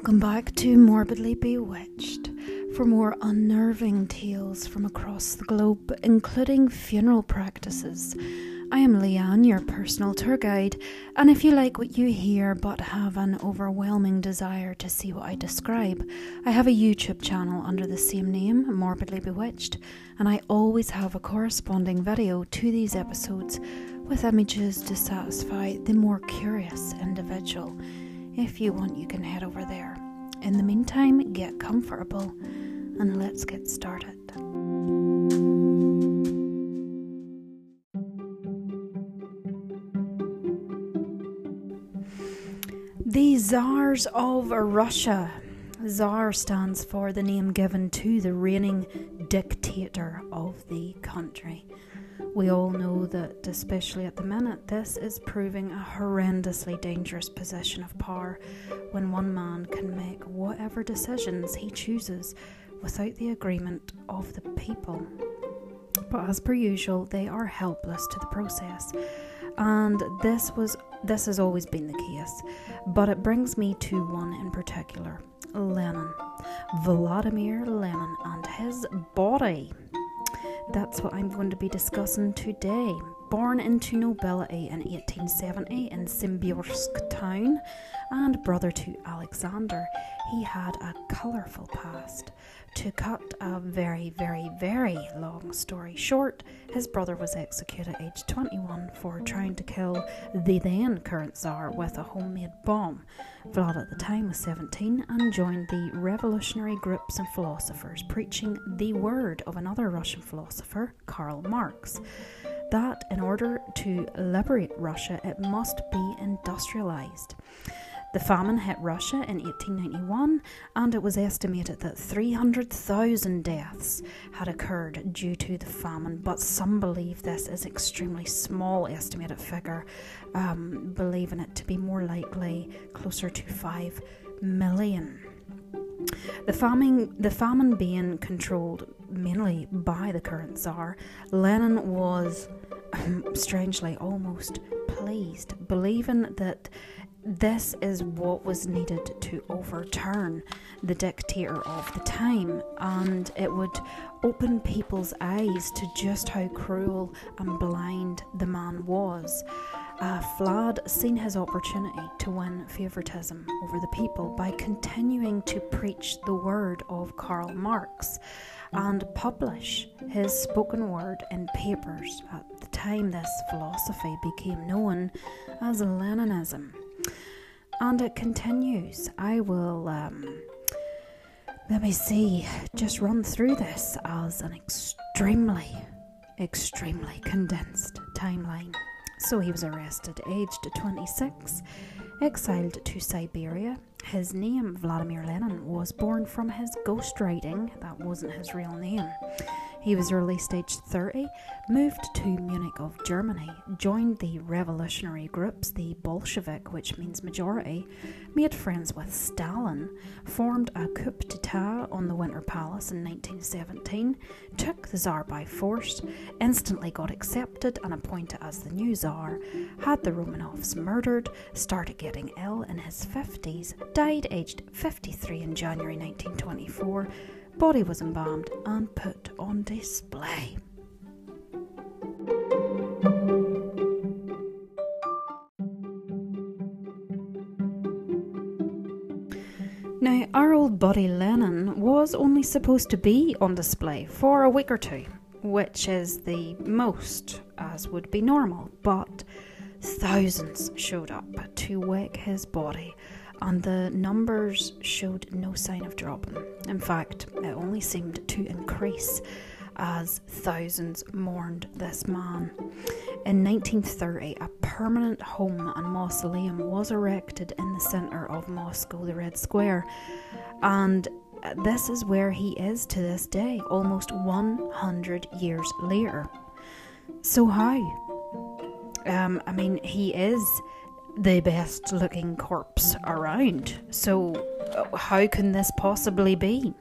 Welcome back to Morbidly Bewitched for more unnerving tales from across the globe, including funeral practices. I am Leanne, your personal tour guide, and if you like what you hear but have an overwhelming desire to see what I describe, I have a YouTube channel under the same name, Morbidly Bewitched, and I always have a corresponding video to these episodes with images to satisfy the more curious individual. If you want, you can head over there. In the meantime, get comfortable and let's get started. The Tsars of Russia. Tsar stands for the name given to the reigning dictator of the country. We all know that, especially at the minute, this is proving a horrendously dangerous position of power when one man can make whatever decisions he chooses without the agreement of the people. But as per usual, they are helpless to the process. And this was this has always been the case. But it brings me to one in particular. Lenin. Vladimir Lenin and his body. That's what I'm going to be discussing today. Born into nobility in 1870 in Simbirsk town and brother to Alexander, he had a colourful past. To cut a very, very, very long story short, his brother was executed at age 21 for trying to kill the then current Tsar with a homemade bomb. Vlad at the time was 17 and joined the revolutionary groups and philosophers preaching the word of another Russian philosopher, Karl Marx that in order to liberate Russia, it must be industrialized. The famine hit Russia in 1891, and it was estimated that 300,000 deaths had occurred due to the famine. But some believe this is an extremely small estimated figure, um, believing it to be more likely closer to 5 million. The farming, the famine being controlled mainly by the current Tsar, Lenin was um, strangely almost pleased, believing that this is what was needed to overturn the dictator of the time, and it would open people's eyes to just how cruel and blind the man was. Uh, Vlad seen his opportunity to win favouritism over the people by continuing to preach the word of Karl Marx and publish his spoken word in papers. At the time, this philosophy became known as Leninism and it continues. I will, um, let me see, just run through this as an extremely, extremely condensed timeline. So he was arrested, aged 26, exiled to Siberia. His name, Vladimir Lenin, was born from his ghostwriting, that wasn't his real name. He was released aged 30, moved to Munich of Germany, joined the revolutionary groups, the Bolshevik, which means majority, made friends with Stalin, formed a coup d'etat on the Winter Palace in 1917, took the Tsar by force, instantly got accepted and appointed as the new Tsar, had the Romanovs murdered, started getting ill in his 50s, died aged 53 in January 1924 body was embalmed and put on display. Now, our old body Lenin was only supposed to be on display for a week or two, which is the most, as would be normal, but thousands showed up to wake his body and the numbers showed no sign of dropping. In fact, it only seemed to increase as thousands mourned this man. In 1930, a permanent home and mausoleum was erected in the centre of Moscow, the Red Square, and this is where he is to this day, almost 100 years later. So, how? Um, I mean, he is the best looking corpse around. So, uh, how can this possibly be?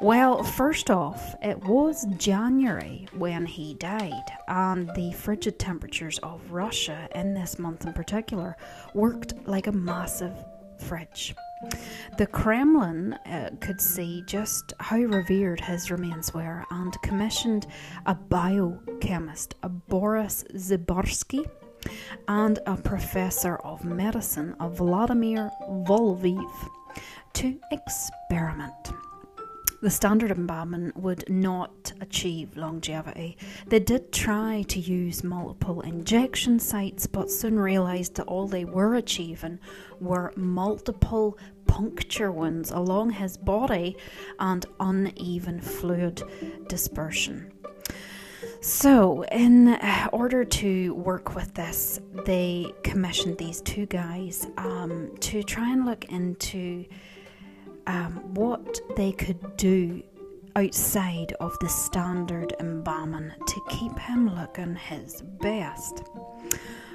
Well, first off, it was January when he died, and the frigid temperatures of Russia in this month in particular worked like a massive fridge. The Kremlin uh, could see just how revered his remains were and commissioned a biochemist, a Boris Zibarsky, and a professor of medicine, Vladimir Volviv, to experiment the standard embalming would not achieve longevity. They did try to use multiple injection sites, but soon realised that all they were achieving were multiple puncture wounds along his body and uneven fluid dispersion. So, in order to work with this, they commissioned these two guys um, to try and look into um, what they could do outside of the standard embalming to keep him looking his best.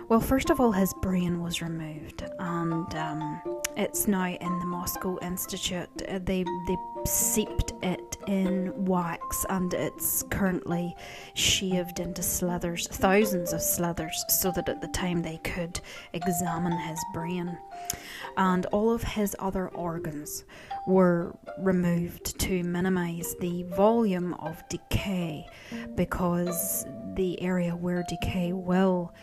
Well, first of all, his brain was removed, and um, it's now in the Moscow Institute. Uh, they they seeped it in wax, and it's currently shaved into slithers, thousands of slithers, so that at the time they could examine his brain, and all of his other organs were removed to minimize the volume of decay because the area where decay will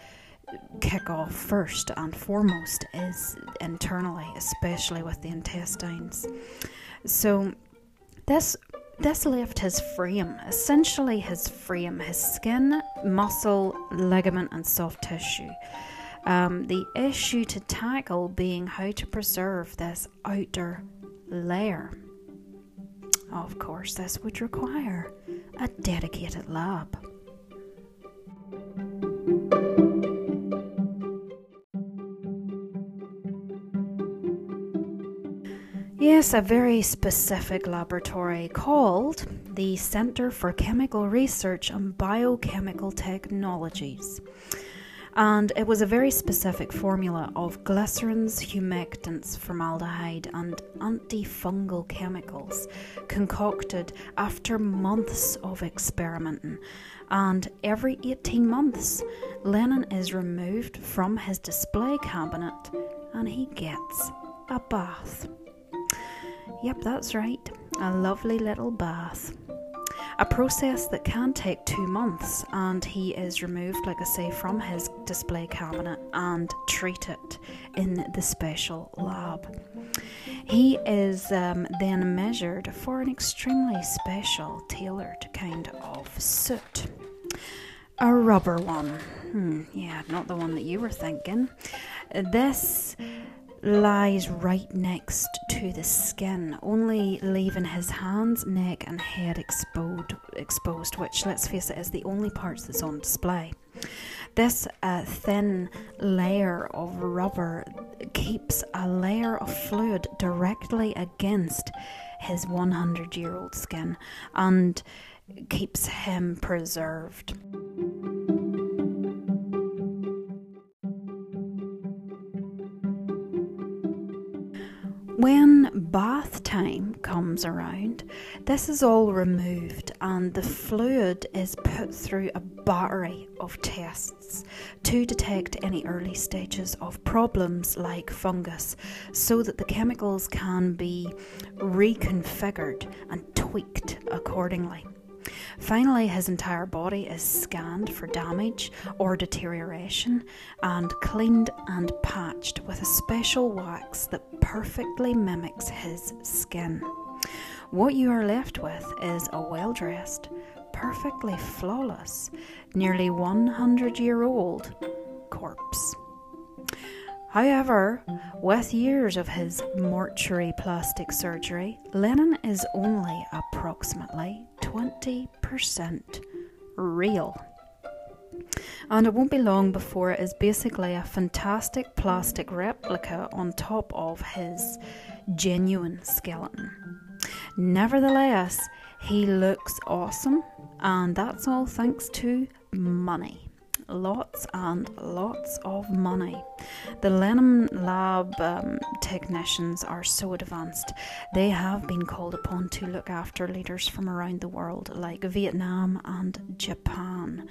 kick off first and foremost is internally, especially with the intestines. So, this this left his frame, essentially his frame, his skin, muscle, ligament, and soft tissue. Um, the issue to tackle being how to preserve this outer layer. Of course, this would require a dedicated lab. Yes, a very specific laboratory called the Center for Chemical Research and Biochemical Technologies and it was a very specific formula of glycerins, humectants, formaldehyde, and antifungal chemicals concocted after months of experimenting. And every 18 months, Lenin is removed from his display cabinet and he gets a bath. Yep, that's right, a lovely little bath a process that can take two months, and he is removed, like I say, from his display cabinet and treated in the special lab. He is um, then measured for an extremely special, tailored kind of suit. A rubber one. Hmm, yeah, not the one that you were thinking. This lies right next to the skin, only leaving his hands, neck, and head exposed, exposed which, let's face it, is the only parts that's on display. This uh, thin layer of rubber keeps a layer of fluid directly against his 100 year old skin and keeps him preserved. When bath time comes around, this is all removed and the fluid is put through a battery of tests to detect any early stages of problems like fungus so that the chemicals can be reconfigured and tweaked accordingly. Finally, his entire body is scanned for damage or deterioration and cleaned and patched with a special wax that perfectly mimics his skin. What you are left with is a well dressed, perfectly flawless, nearly 100 year old corpse. However, with years of his mortuary plastic surgery, Lenin is only approximately 20% real. And it won't be long before it is basically a fantastic plastic replica on top of his genuine skeleton. Nevertheless, he looks awesome, and that's all thanks to money lots and lots of money. The Lenin Lab um, technicians are so advanced, they have been called upon to look after leaders from around the world, like Vietnam and Japan.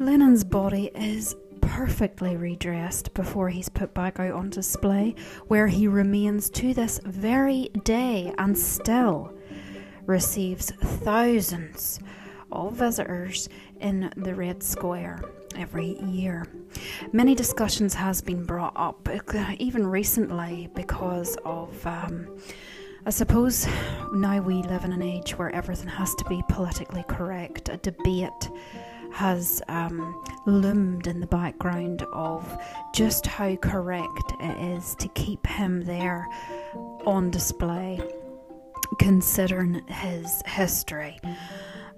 Lenin's body is perfectly redressed before he's put back out on display, where he remains to this very day and still receives thousands of visitors in the Red Square every year. Many discussions has been brought up, even recently, because of. Um, I suppose now we live in an age where everything has to be politically correct. A debate has um, loomed in the background of just how correct it is to keep him there on display, considering his history.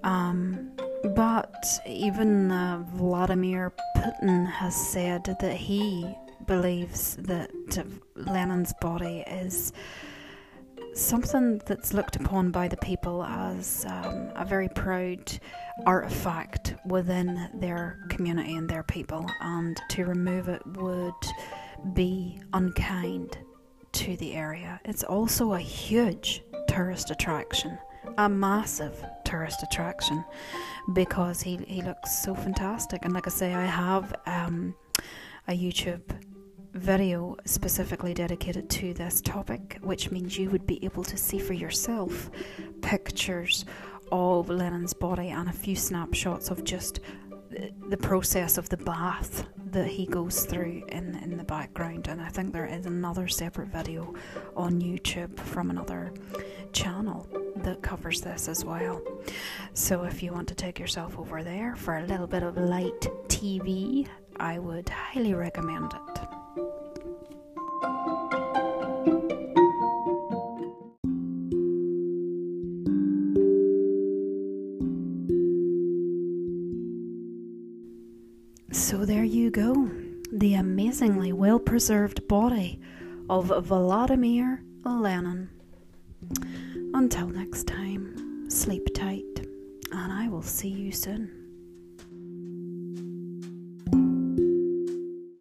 Um, but even uh, Vladimir Putin has said that he believes that Lenin's body is something that's looked upon by the people as um, a very proud artifact within their community and their people, and to remove it would be unkind to the area. It's also a huge tourist attraction, a massive tourist attraction, because he, he looks so fantastic. And like I say, I have um, a YouTube video specifically dedicated to this topic, which means you would be able to see for yourself pictures of Lenin's body and a few snapshots of just uh, the process of the bath that he goes through in in the background and I think there is another separate video on YouTube from another channel that covers this as well. So if you want to take yourself over there for a little bit of light TV, I would highly recommend it. So there you go, the amazingly well preserved body of Vladimir Lenin. Until next time, sleep tight, and I will see you soon.